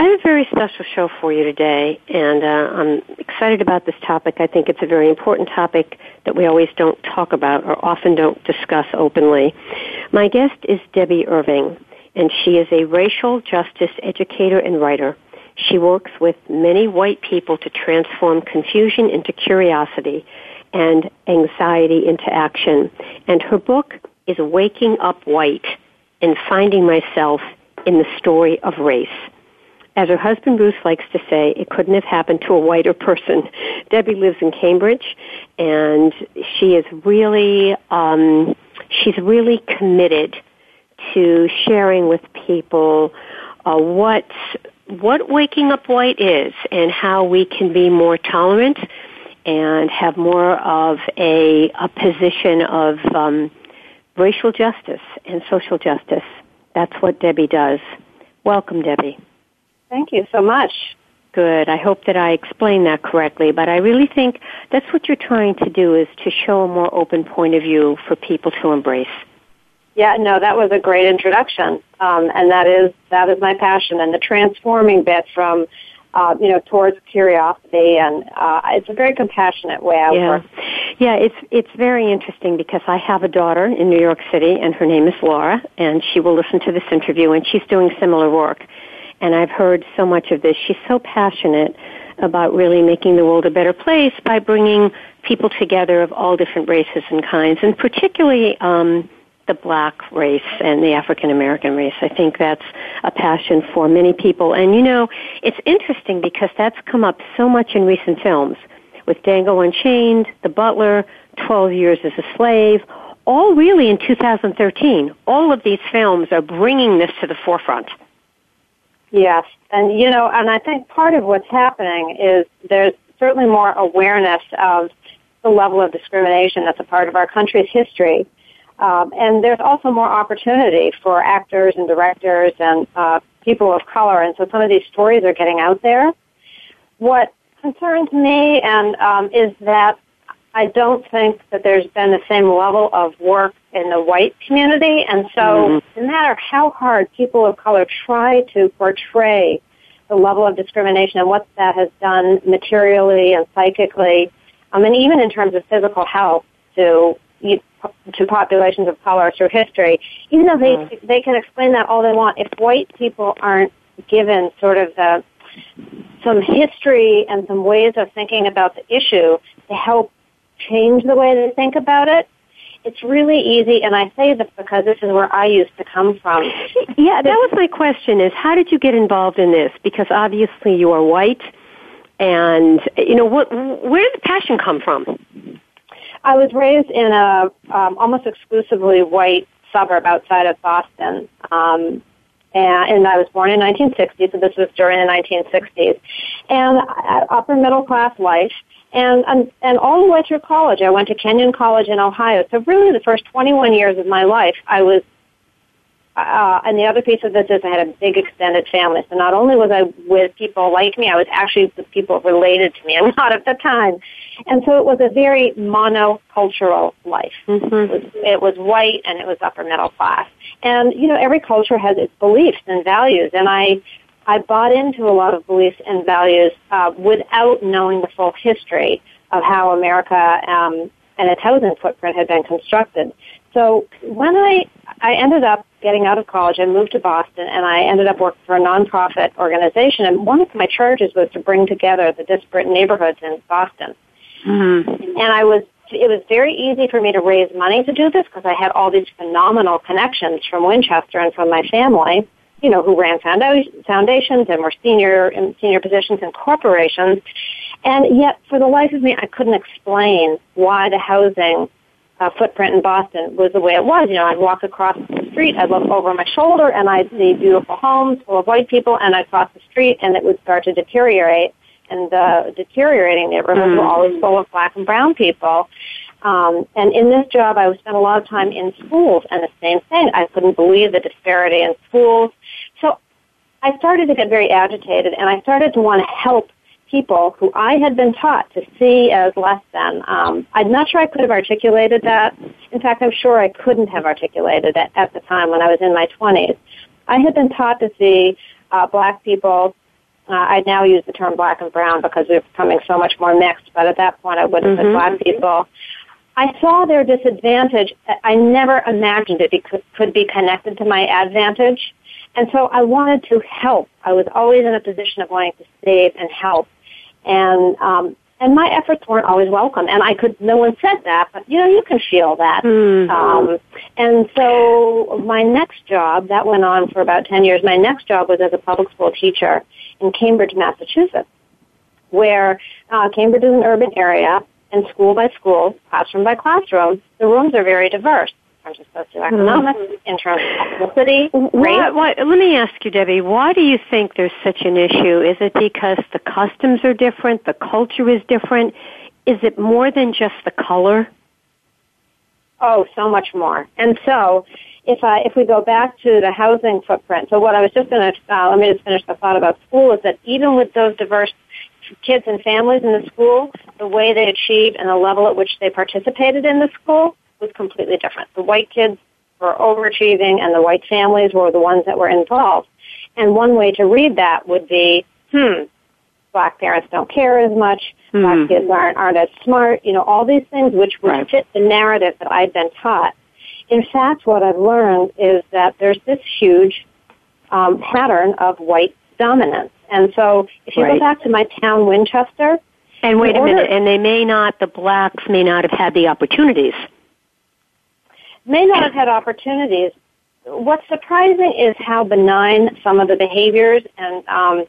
I have a very special show for you today, and uh, I'm excited about this topic. I think it's a very important topic that we always don't talk about or often don't discuss openly. My guest is Debby Irving, and she is a racial justice educator and writer. She works with many white people to transform confusion into curiosity and anxiety into action. And her book is Waking Up White and Finding Myself in the story of race. As her husband Bruce likes to say, it couldn't have happened to a whiter person. Debby lives in Cambridge, and she is really, um, she's really committed to sharing with people uh, what what waking up white is and how we can be more tolerant and have more of a, a position of um, racial justice and social justice. That's what Debby does. Welcome, Debby. Thank you so much. Good. I hope that I explained that correctly, but I really think that's what you're trying to do is to show a more open point of view for people to embrace. Yeah, no, that was a great introduction, um, and that is that is my passion, and the transforming bit from uh, you know, towards curiosity, and uh, it's a very compassionate way I yeah. work. Yeah, it's it's very interesting because I have a daughter in New York City, and her name is Laura, and she will listen to this interview, and she's doing similar work. And I've heard so much of this. She's so passionate about really making the world a better place by bringing people together of all different races and kinds, and particularly. Um, the black race and the African American race. I think that's a passion for many people. And you know, it's interesting because that's come up so much in recent films with Django Unchained, The Butler, 12 Years as a Slave, all really in 2013. All of these films are bringing this to the forefront. Yes. And you know, and I think part of what's happening is there's certainly more awareness of the level of discrimination that's a part of our country's history um, and there's also more opportunity for actors and directors and uh, people of color, and so some of these stories are getting out there. What concerns me and um, is that I don't think that there's been the same level of work in the white community, and so mm-hmm. no matter how hard people of color try to portray the level of discrimination and what that has done materially and psychically, um, and even in terms of physical health to to populations of color through history, even though they mm. they can explain that all they want, if white people aren't given sort of the some history and some ways of thinking about the issue to help change the way they think about it, it's really easy, and I say this because this is where I used to come from. Yeah, that was my question: is how did you get involved in this? Because obviously you are white, and you know what? Where did the passion come from? I was raised in a um, almost exclusively white suburb outside of Boston. Um, and, and I was born in 1960, so this was during the 1960s. And uh, upper middle class life, and, and and all the way through college, I went to Kenyon College in Ohio. So really, the first 21 years of my life, I was uh, and the other piece of this is I had a big extended family. So not only was I with people like me, I was actually with people related to me a lot of the time. And so it was a very monocultural life. Mm-hmm. It, was, it was white and it was upper middle class. And, you know, every culture has its beliefs and values. And I, I bought into a lot of beliefs and values uh, without knowing the full history of how America um, and its housing footprint had been constructed. So when I I ended up getting out of college, I moved to Boston, and I ended up working for a nonprofit organization. And one of my charges was to bring together the disparate neighborhoods in Boston. Mm-hmm. And I was it was very easy for me to raise money to do this because I had all these phenomenal connections from Winchester and from my family, you know, who ran foundations and were senior in senior positions in corporations. And yet, for the life of me, I couldn't explain why the housing uh, footprint in Boston was the way it was. You know, I'd walk across the street, I'd look over my shoulder, and I'd see beautiful homes full of white people, and I'd cross the street, and it would start to deteriorate. And the deteriorating neighborhoods mm. were always full of black and brown people. Um, and in this job, I spend a lot of time in schools, and the same thing. I couldn't believe the disparity in schools. So I started to get very agitated, and I started to want to help people who I had been taught to see as less than. Um, I'm not sure I could have articulated that. In fact, I'm sure I couldn't have articulated it at the time when I was in my 20s. I had been taught to see uh, black people. Uh, I now use the term black and brown because we're becoming so much more mixed, but at that point I would have mm-hmm. said black people. I saw their disadvantage. I never imagined it could, could be connected to my advantage. And so I wanted to help. I was always in a position of wanting to save and help and um, and my efforts weren't always welcome. And I could, no one said that, but you know, you can feel that. Mm-hmm. Um, and so my next job, that went on for about 10 years, my next job was as a public school teacher in Cambridge, Massachusetts, where uh, Cambridge is an urban area, and school by school, classroom by classroom, the rooms are very diverse terms of socioeconomic, mm-hmm. in terms of ethnicity, race. Why, let me ask you, Debby, why do you think there's such an issue? Is it because the customs are different, the culture is different? Is it more than just the color? Oh, so much more. And so, if I if we go back to the housing footprint, so what I was just going to uh, let me just finish the thought about school is that even with those diverse kids and families in the school, the way they achieved and the level at which they participated in the school was completely different. The white kids were overachieving and the white families were the ones that were involved. And one way to read that would be, hmm, black parents don't care as much, black kids aren't, aren't as smart, you know, all these things which would right. fit the narrative that I'd been taught. In fact, what I've learned is that there's this huge um, pattern of white dominance. And so if you right. go back to my town, Winchester, and wait a order, minute, and they may not, the blacks may not have had the opportunities may not have had opportunities. What's surprising is how benign some of the behaviors and um,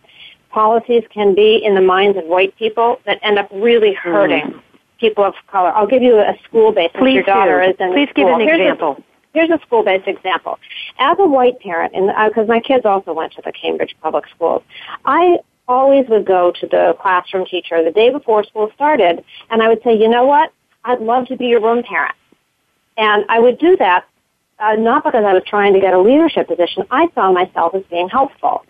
policies can be in the minds of white people that end up really hurting mm. people of color. I'll give you a school-based. Please your daughter do. is in Please give an here's example. A, here's a school-based example. As a white parent, and because uh, my kids also went to the Cambridge public schools, I always would go to the classroom teacher the day before school started, and I would say, you know what? I'd love to be your room parent. And I would do that uh, not because I was trying to get a leadership position. I saw myself as being helpful.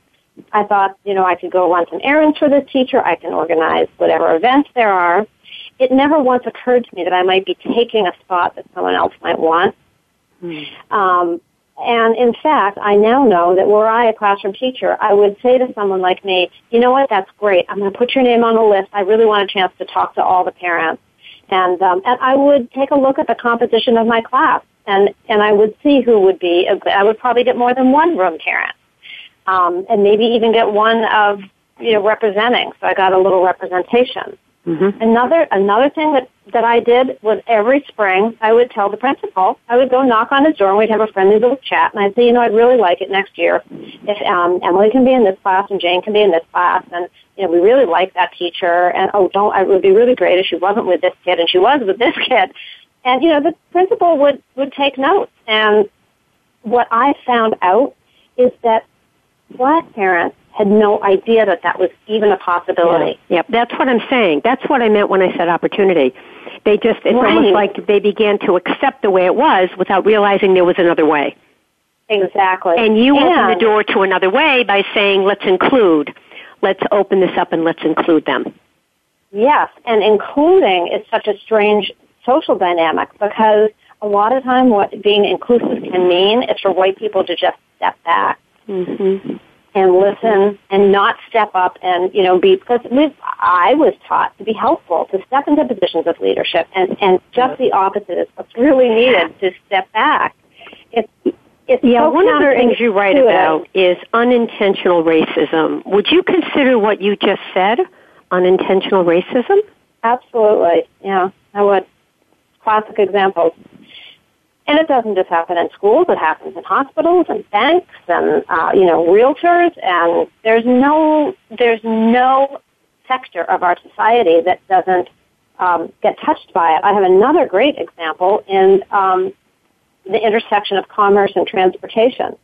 I thought, you know, I could go run some errands for this teacher. I can organize whatever events there are. It never once occurred to me that I might be taking a spot that someone else might want. Hmm. Um, and in fact, I now know that were I a classroom teacher, I would say to someone like me, you know what, that's great. I'm going to put your name on the list. I really want a chance to talk to all the parents. And, um, and I would take a look at the composition of my class and, and I would see who would be, a, I would probably get more than one room parent. Um, and maybe even get one of, you know, representing. So I got a little representation. Mm-hmm. Another another thing that that I did was every spring I would tell the principal I would go knock on his door and we'd have a friendly little chat. And I'd say you know I'd really like it next year. If um, Emily can be in this class and Jane can be in this class and you know we really like that teacher. And oh don't it would be really great if she wasn't with this kid and she was with this kid. And you know the principal would would take notes. And what I found out is that black parents had no idea that that was even a possibility. Yeah. Yep, that's what I'm saying. That's what I meant when I said opportunity. They just, it's right. almost like they began to accept the way it was without realizing there was another way. Exactly. And you and, open the door to another way by saying, let's include. Let's open this up and let's include them. Yes, and including is such a strange social dynamic because a lot of time what being inclusive can mean is for white people to just step back. Mm-hmm. And listen and not step up and you know be because we I was taught to be helpful to step into positions of leadership and and just the opposite is what's really needed to step back. It's it's yeah, so one of the things you write about is unintentional racism. Would you consider what you just said unintentional racism? Absolutely, yeah, I would. Classic examples. And it doesn't just happen in schools; it happens in hospitals and banks and uh, you know realtors. And there's no there's no sector of our society that doesn't um, get touched by it. I have another great example in um, the intersection of commerce and transportation.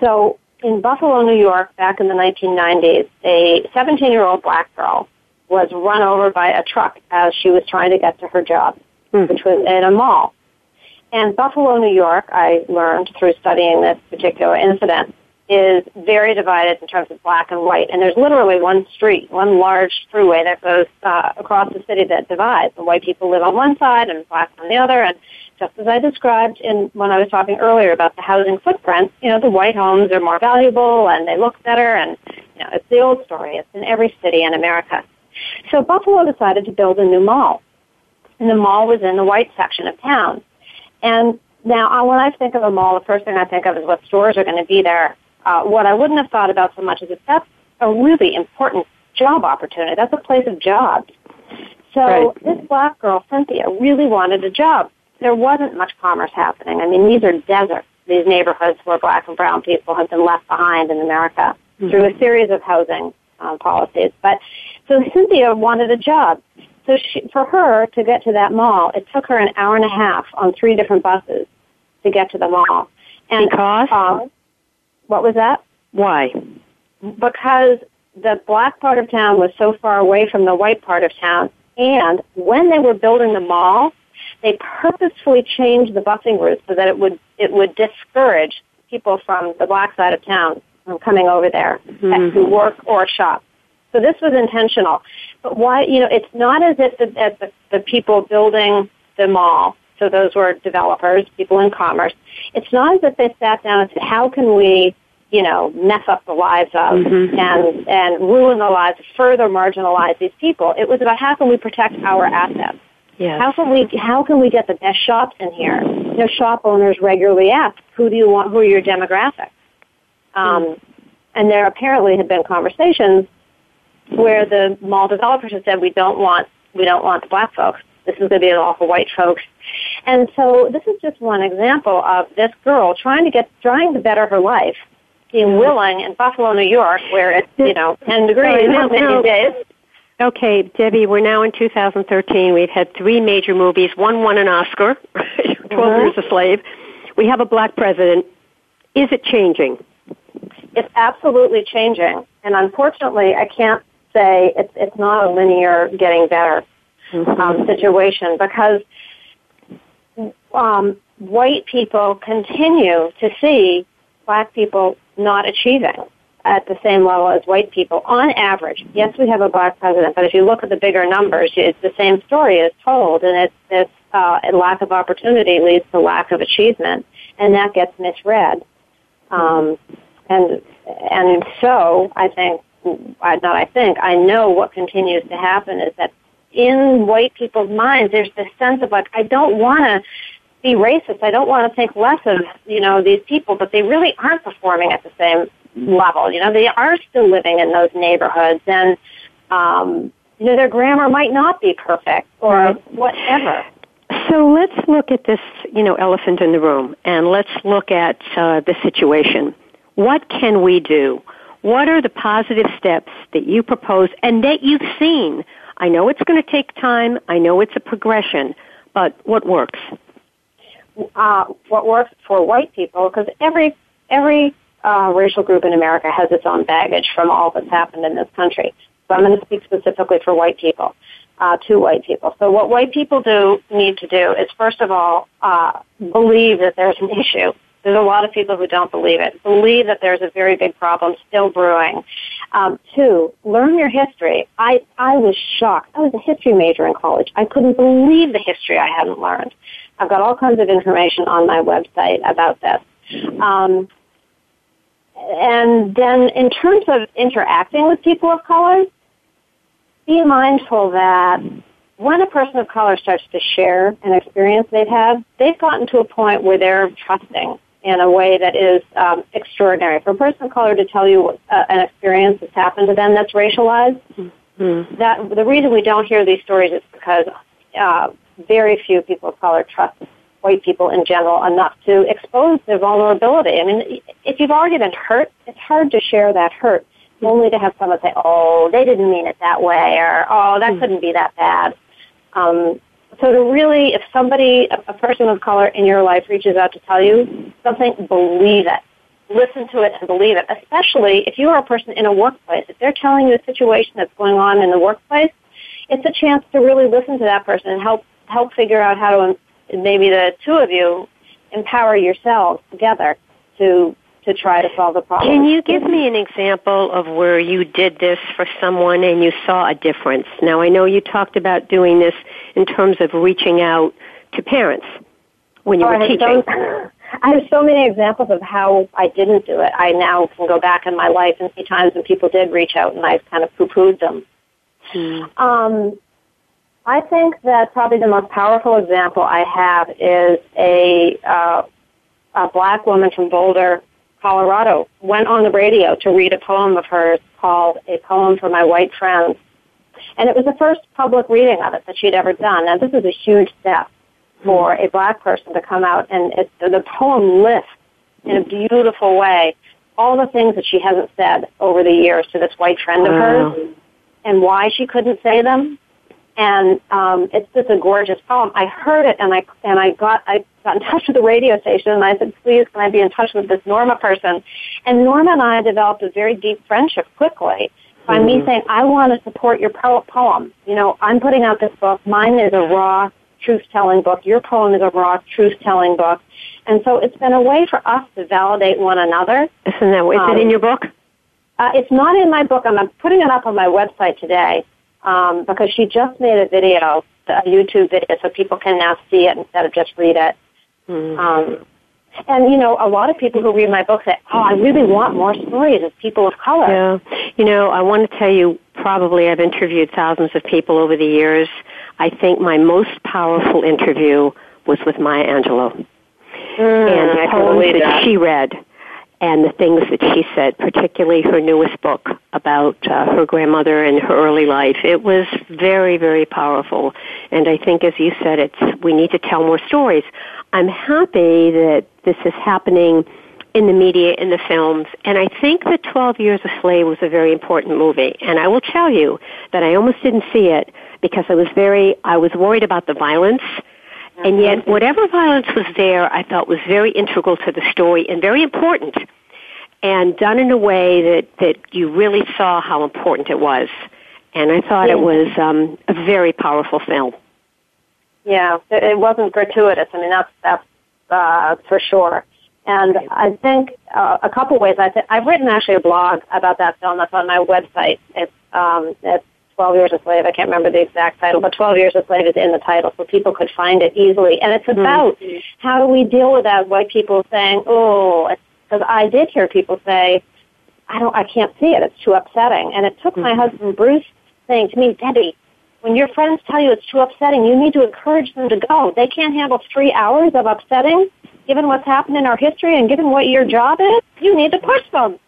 So in Buffalo, New York, back in the 1990s, a 17 year old black girl was run over by a truck as she was trying to get to her job, mm. which was in a mall. And Buffalo, New York, I learned through studying this particular incident, is very divided in terms of black and white. And there's literally one street, one large throughway that goes uh, across the city that divides. The white people live on one side and black on the other. And just as I described in when I was talking earlier about the housing footprint, you know, the white homes are more valuable and they look better. And you know, it's the old story. It's in every city in America. So Buffalo decided to build a new mall. And the mall was in the white section of town. And now, when I think of a mall, the first thing I think of is what stores are going to be there. Uh, what I wouldn't have thought about so much is that that's a really important job opportunity. That's a place of jobs. So right. this black girl, Cynthia, really wanted a job. There wasn't much commerce happening. I mean, these are deserts, these neighborhoods where black and brown people have been left behind in America mm-hmm. through a series of housing um, policies. But so Cynthia wanted a job. So she, for her to get to that mall, it took her an hour and a half on three different buses to get to the mall. And because um, what was that? Why? Because the black part of town was so far away from the white part of town, and when they were building the mall, they purposefully changed the busing route so that it would it would discourage people from the black side of town from coming over there mm-hmm. to work or shop. So this was intentional. But why, you know, it's not as if the, as the, the people building the mall, so those were developers, people in commerce, it's not as if they sat down and said, how can we, you know, mess up the lives of mm-hmm. and, and ruin the lives, further marginalize these people. It was about how can we protect our assets. Yes. How can we how can we get the best shops in here? You know, shop owners regularly ask, "Who do you want? Who are your demographics?" Um, mm. And there apparently had been conversations where the mall developers have said we don't want we don't want the black folks. This is going to be all for white folks. And so this is just one example of this girl trying to get trying to better her life, being willing in Buffalo, New York, where it's you know ten degrees no, many days. Okay, Debby, we're now in 2013. We've had three major movies. One won an Oscar, 12 mm-hmm. Years a Slave. We have a black president. Is it changing? It's absolutely changing. And unfortunately, I can't say it's it's not a linear getting better mm-hmm. um, situation because um, white people continue to see black people not achieving at the same level as white people on average. Yes, we have a black president, but if you look at the bigger numbers, it's the same story is told, and it's this uh, lack of opportunity leads to lack of achievement, and that gets misread. Um, and and so I think I, not I think, I know what continues to happen is that in white people's minds, there's this sense of like, I don't want to be racist. I don't want to think less of, you know, these people, but they really aren't performing at the same level. You know, they are still living in those neighborhoods and, um, you know, their grammar might not be perfect or whatever. So let's look at this, you know, elephant in the room and let's look at uh, the situation. What can we do? What are the positive steps that you propose and that you've seen? I know it's going to take time. I know it's a progression, but what works? Uh, what works for white people, because every every uh, racial group in America has its own baggage from all that's happened in this country. So I'm going to speak specifically for white people, uh, to white people. So what white people do need to do is first of all uh, believe that there's an issue there's a lot of people who don't believe it. Believe that there's a very big problem still brewing. Um, two, learn your history. I, I was shocked. I was a history major in college. I couldn't believe the history I hadn't learned. I've got all kinds of information on my website about this. Um, and then in terms of interacting with people of color, be mindful that when a person of color starts to share an experience they've had, they've gotten to a point where they're trusting in a way that is um, extraordinary. For a person of color to tell you uh, an experience that's happened to them that's racialized, mm-hmm. that the reason we don't hear these stories is because uh, very few people of color trust white people in general enough to expose their vulnerability. I mean, if you've already been hurt, it's hard to share that hurt. Only to have someone say, "Oh, they didn't mean it that way," or "Oh, that mm-hmm. couldn't be that bad." Um, so to really, if somebody, a, person of color in your life reaches out to tell you something, believe it. Listen to it and believe it. Especially if you are a person in a workplace. If they're telling you a situation that's going on in the workplace, it's a chance to really listen to that person and help help figure out how to maybe the two of you empower yourselves together to to try to solve the problem. Can you give me an example of where you did this for someone and you saw a difference? Now I know you talked about doing this in terms of reaching out to parents when you oh, were teaching. So, I have so many examples of how I didn't do it. I now can go back in my life and see times when people did reach out and I've kind of poo-pooed them. Hmm. Um, I think that probably the most powerful example I have is a, uh, a black woman from Boulder, Colorado, went on the radio to read a poem of hers called A Poem for My White Friends. And it was the first public reading of it that she'd ever done. Now, this is a huge step for a black person to come out, and it, the poem lists in a beautiful way all the things that she hasn't said over the years to this white friend of hers and why she couldn't say them and um, it's just a gorgeous poem. I heard it, and I and I got I got in touch with the radio station, and I said, "Please, can I be in touch with this Norma person?" And Norma and I developed a very deep friendship quickly by mm-hmm. me saying, "I want to support your poem. You know, I'm putting out this book. Mine is a raw truth-telling book. Your poem is a raw truth-telling book." And so it's been a way for us to validate one another. Isn't that? Is um, it in your book? Uh, it's not in my book. I'm putting it up on my website today um, because she just made a video, a YouTube video, so people can now see it instead of just read it. Mm-hmm. Um, and you know, a lot of people who read my book say, "Oh, I really want more stories of people of color." Yeah, you know, I want to tell you. Probably, I've interviewed thousands of people over the years. I think my most powerful interview was with Maya Angelou, mm, and the poems that, that she read and the things that she said, particularly her newest book about uh, her grandmother and her early life. It was very, very powerful. And I think, as you said, it's we need to tell more stories. I'm happy that this is happening in the media, in the films, and I think that 12 Years a Slave was a very important movie. And I will tell you that I almost didn't see it because I was very, I was worried about the violence and yet, mm-hmm. whatever violence was there, I felt was very integral to the story and very important, and done in a way that that you really saw how important it was. And I thought yeah. it was um, a very powerful film. Yeah, it wasn't gratuitous. I mean, that's that's uh, for sure. And I think uh, a couple ways. I th- I've written actually a blog about that film that's on my website. It's um, it's 12 Years a Slave. I can't remember the exact title, but 12 Years a Slave is in the title, so people could find it easily. And it's about mm-hmm. how do we deal with that? White people saying, "Oh," because I did hear people say, "I don't, I can't see it. It's too upsetting." And it took mm-hmm. my husband Bruce saying to me, "Debby, when your friends tell you it's too upsetting, you need to encourage them to go. They can't handle three hours of upsetting, given what's happened in our history and given what your job is. You need to push them."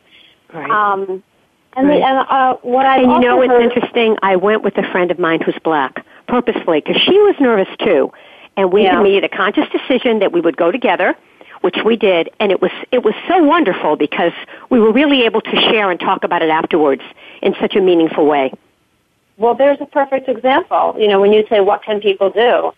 Right. Um, and, right. the, and uh, what I and you know, what's heard, interesting. I went with a friend of mine who's black purposefully because she was nervous too, and we yeah. made a conscious decision that we would go together, which we did, and it was it was so wonderful because we were really able to share and talk about it afterwards in such a meaningful way. Well, there's a perfect example. You know, when you say what can people do,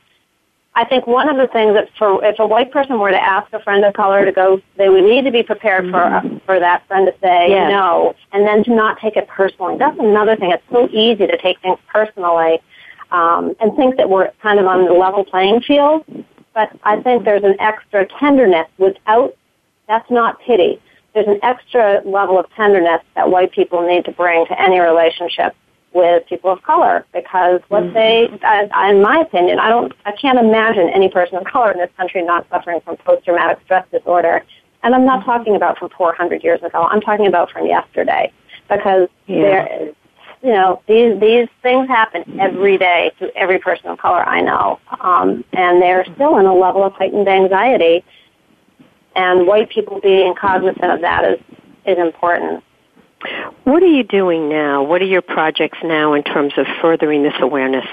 I think one of the things that for if a white person were to ask a friend of color to go, they would need to be prepared mm-hmm. for for that friend to say yes. no, and then to not take it personally. That's another thing. It's so easy to take things personally um, and think that we're kind of on the level playing field. But I think there's an extra tenderness without. That's not pity. There's an extra level of tenderness that white people need to bring to any relationship with people of color because what mm-hmm. they, I, in my opinion, I don't, I can't imagine any person of color in this country not suffering from post-traumatic stress disorder. And I'm not talking about from 400 years ago. I'm talking about from yesterday because yeah. there, you know, these these things happen every day to every person of color I know, um, and they're still in a level of heightened anxiety. And white people being cognizant of that is is important. What are you doing now? What are your projects now in terms of furthering this awareness?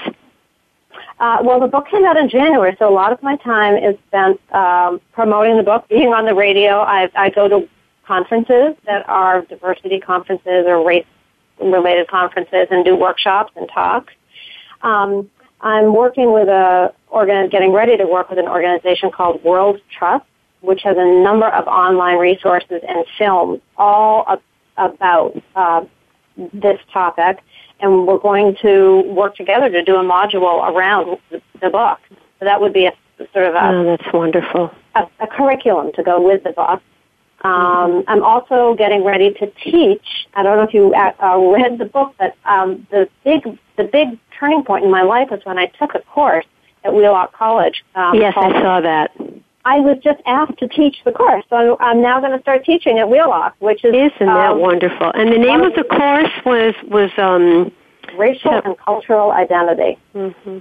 Uh, well, the book came out in January, so a lot of my time is spent um, promoting the book, being on the radio. I, I go to conferences that are diversity conferences or race-related conferences and do workshops and talks. Um, I'm working with a organ, getting ready to work with an organization called World Trust, which has a number of online resources and films all about uh, this topic and we're going to work together to do a module around the, the book. So that would be a sort of a oh, that's wonderful a, a curriculum to go with the book. Um. I'm also getting ready to teach. I don't know if you uh, uh, read the book, but um, the big the big turning point in my life was when I took a course at Wheelock College. Um, yes, I saw that. I was just asked to teach the course, so I'm now going to start teaching at Wheelock, which is isn't that um, wonderful? And the name of the course was was um, racial and cultural identity. Mm-hmm.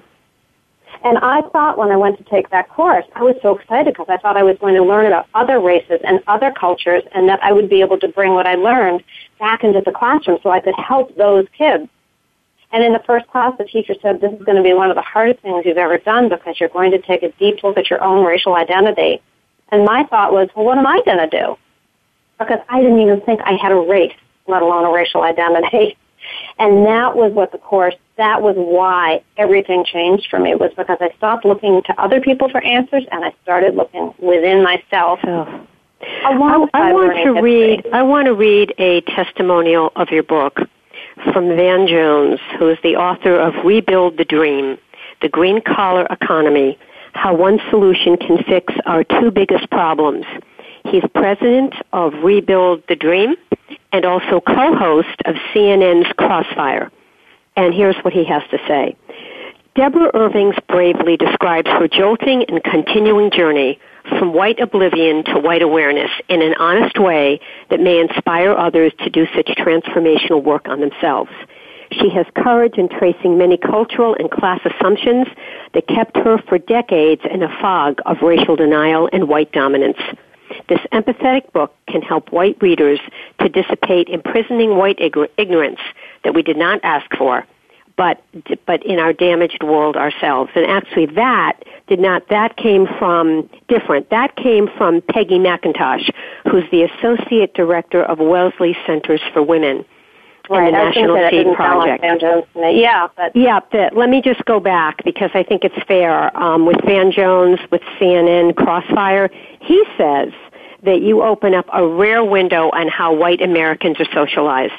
And I thought when I went to take that course, I was so excited because I thought I was going to learn about other races and other cultures, and that I would be able to bring what I learned back into the classroom so I could help those kids. And in the first class, the teacher said, this is going to be one of the hardest things you've ever done because you're going to take a deep look at your own racial identity. And my thought was, well, what am I going to do? Because I didn't even think I had a race, let alone a racial identity. And that was what the course, that was why everything changed for me, was because I stopped looking to other people for answers and I started looking within myself. Oh. I, I want to history. read, I want to read a testimonial of your book from Van Jones, who is the author of Rebuild the Dream, The Green Collar Economy, How One Solution Can Fix Our Two Biggest Problems. He's president of Rebuild the Dream and also co-host of CNN's Crossfire. And here's what he has to say. Deborah Irvings bravely describes her jolting and continuing journey from white oblivion to white awareness in an honest way that may inspire others to do such transformational work on themselves. She has courage in tracing many cultural and class assumptions that kept her for decades in a fog of racial denial and white dominance. This empathetic book can help white readers to dissipate imprisoning white ignorance that we did not ask for but but in our damaged world ourselves. And actually, that did not. That came from different. That came from Peggy McIntosh, who's the associate director of Wellesley Centers for Women. Right, the National Seed Project. Yeah, but yeah. But let me just go back because I think it's fair. Um, with Van Jones, with CNN Crossfire, he says that you open up a rare window on how white Americans are socialized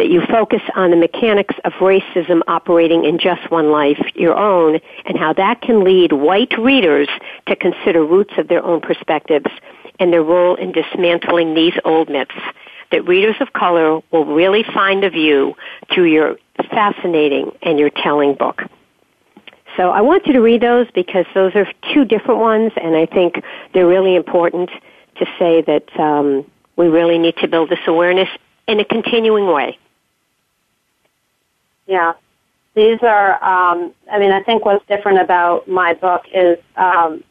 that you focus on the mechanics of racism operating in just one life, your own, and how that can lead white readers to consider roots of their own perspectives and their role in dismantling these old myths. That readers of color will really find a view through your fascinating and your telling book. So I want you to read those because those are two different ones, and I think they're really important to say that um, we really need to build this awareness in a continuing way. Yeah. These are, um, I mean, I think what's different about my book is, um,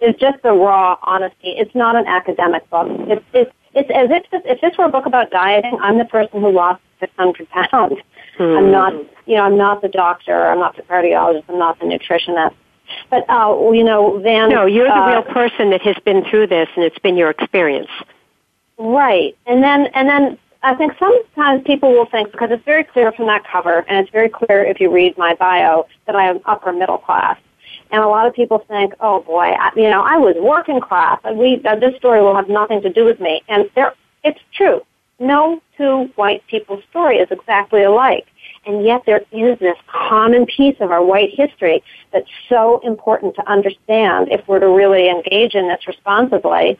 is just the raw honesty. It's not an academic book. It's, it's, it's as if this, if this were a book about dieting, I'm the person who lost 600 pounds. Hmm. I'm not, you know, I'm not the doctor. I'm not the cardiologist. I'm not the nutritionist. But, uh, you know, Van. No, you're the uh, real person that has been through this and it's been your experience. Right. And then, and then I think sometimes people will think, because it's very clear from that cover, and it's very clear if you read my bio, that I am upper middle class. And a lot of people think, oh boy, I, you know, I was working class. We, uh, this story will have nothing to do with me. And there, it's true. No two white people's story is exactly alike. And yet there is this common piece of our white history that's so important to understand if we're to really engage in this responsibly.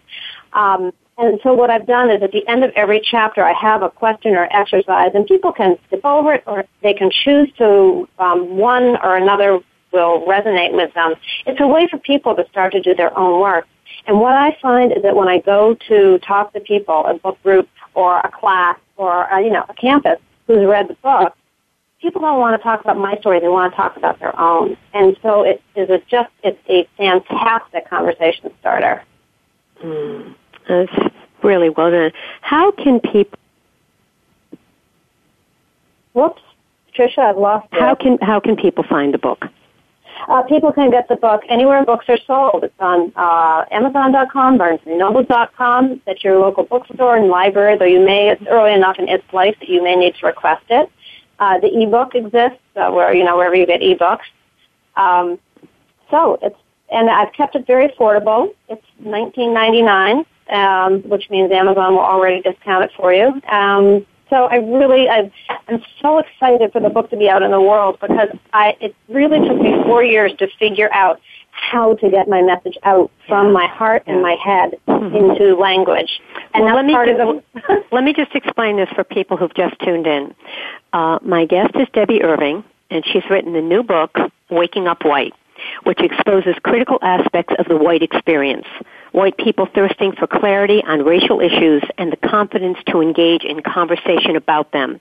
Um, and so what I've done is at the end of every chapter, I have a question or exercise, and people can skip over it or they can choose to, um, one or another will resonate with them. It's a way for people to start to do their own work. And what I find is that when I go to talk to people, a book group or a class or a, you know a campus who's read the book, people don't want to talk about my story. They want to talk about their own. And so it is a just it's a fantastic conversation starter. Mm, that's really well done. How can people? Whoops, Tricia, I've lost. How can how can people find the book? Uh, people can get the book anywhere books are sold. It's on uh, Amazon.com, BarnesandNoble.com, at your local bookstore and library, though you may, it's early enough in its life that you may need to request it. Uh, the ebook exists uh, where, you know, wherever you get ebooks. Um, so it's, and I've kept it very affordable. It's $19.99, um, which means Amazon will already discount it for you. Um, so I really, i am so excited for the book to be out in the world because I, it really took me four years to figure out how to get my message out from my heart and my head mm-hmm. into language. And well, let me just, the. let me just explain this for people who've just tuned in. Uh, my guest is Debby Irving, and she's written the new book, Waking Up White, which exposes critical aspects of the white experience white people thirsting for clarity on racial issues and the confidence to engage in conversation about them.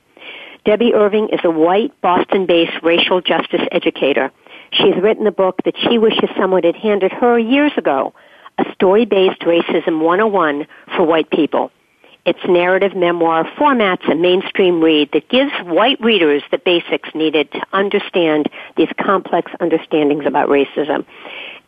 Debby Irving is a white, Boston-based racial justice educator. She has written a book that she wishes someone had handed her years ago, a story-based racism 101 for white people. Its narrative memoir formats a mainstream read that gives white readers the basics needed to understand these complex understandings about racism.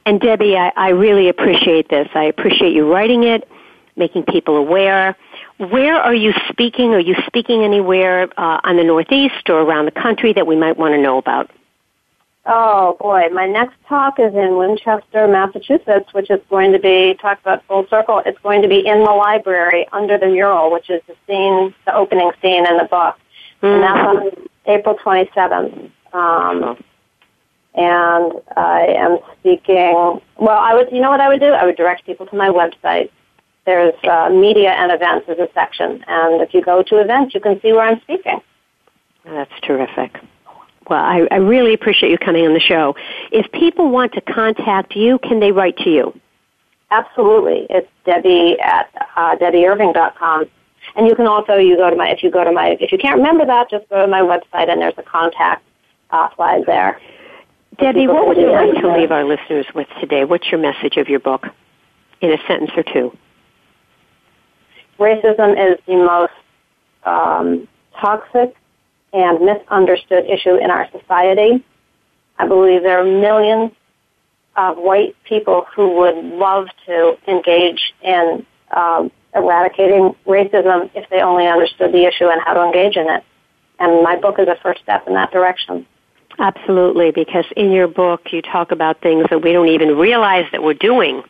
And Debby, I, I really appreciate this. I appreciate you writing it, making people aware. Where are you speaking? Are you speaking anywhere uh, on the Northeast or around the country that we might want to know about? Oh boy, my next talk is in Winchester, Massachusetts, which is going to be talk about full circle. It's going to be in the library under the mural, which is the scene, the opening scene in the book, mm. and that's on April 27th. Um, and I am speaking. Well, I would. You know what I would do? I would direct people to my website. There's uh, media and events as a section, and if you go to events, you can see where I'm speaking. That's terrific. Well, I, I really appreciate you coming on the show. If people want to contact you, can they write to you? Absolutely. It's Debby at uh, DebbyIrving.com. And you can also, you go to my, if you go to my, if you can't remember that, just go to my website and there's a contact uh, slide there. Debby, what would you like to leave our listeners with today? What's your message of your book in a sentence or two? Racism is the most um, toxic and misunderstood issue in our society. I believe there are millions of white people who would love to engage in um, eradicating racism if they only understood the issue and how to engage in it. And my book is a first step in that direction. Absolutely, because in your book you talk about things that we don't even realize that we're doing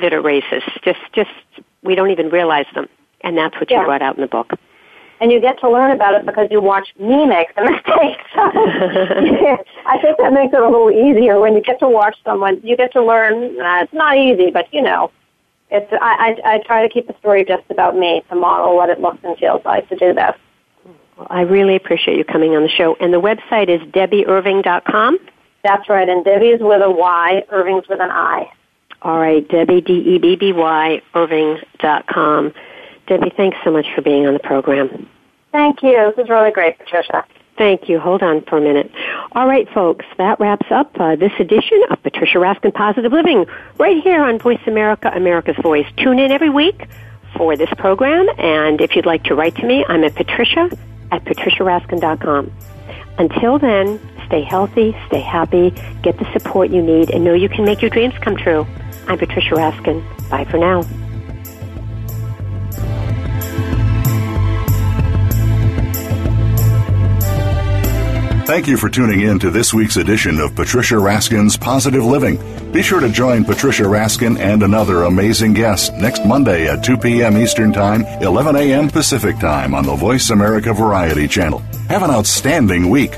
that are racist. Just, just we don't even realize them, and that's what you brought out in the book. And you get to learn about it because you watch me make the mistakes. I think that makes it a little easier when you get to watch someone. You get to learn. Uh, it's not easy, but you know, it's. I, I I try to keep the story just about me to model what it looks and feels like to do this. Well, I really appreciate you coming on the show. And the website is debbyirving.com? That's right. And Debby is with a Y, Irving's with an I. All right, Debby, D-E-B-B-Y, Irving.com. Debby, thanks so much for being on the program. Thank you. This is really great, Patricia. Thank you. Hold on for a minute. All right, folks, that wraps up uh, this edition of Patricia Raskin Positive Living right here on Voice America, America's Voice. Tune in every week for this program, and if you'd like to write to me, I'm at Patricia at patriciaraskin.com. Until then, stay healthy, stay happy, get the support you need, and know you can make your dreams come true. I'm Patricia Raskin. Bye for now. Thank you for tuning in to this week's edition of Patricia Raskin's Positive Living. Be sure to join Patricia Raskin and another amazing guest next Monday at 2 p.m. Eastern Time, 11 a.m. Pacific Time on the Voice America Variety Channel. Have an outstanding week.